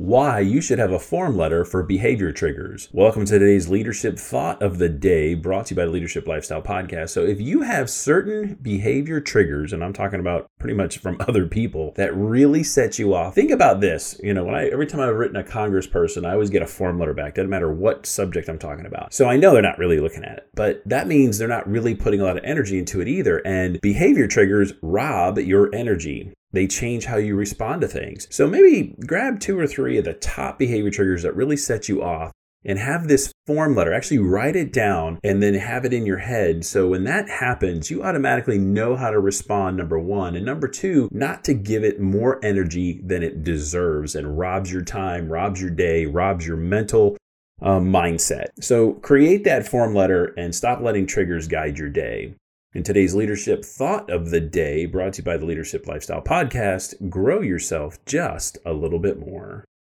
why you should have a form letter for behavior triggers. Welcome to today's leadership thought of the day brought to you by the Leadership Lifestyle Podcast. So, if you have certain behavior triggers, and I'm talking about pretty much from other people that really set you off, think about this. You know, when I every time I've written a congressperson, I always get a form letter back. Doesn't matter what subject I'm talking about. So I know they're not really looking at it, but that means they're not really putting a lot of energy into it either. And behavior triggers rob your energy. They change how you respond to things. So maybe grab two or three of the top behavior triggers that really set you off and have this form letter. Actually, write it down and then have it in your head. So when that happens, you automatically know how to respond, number one. And number two, not to give it more energy than it deserves and robs your time, robs your day, robs your mental um, mindset. So create that form letter and stop letting triggers guide your day. In today's leadership thought of the day, brought to you by the Leadership Lifestyle Podcast, grow yourself just a little bit more.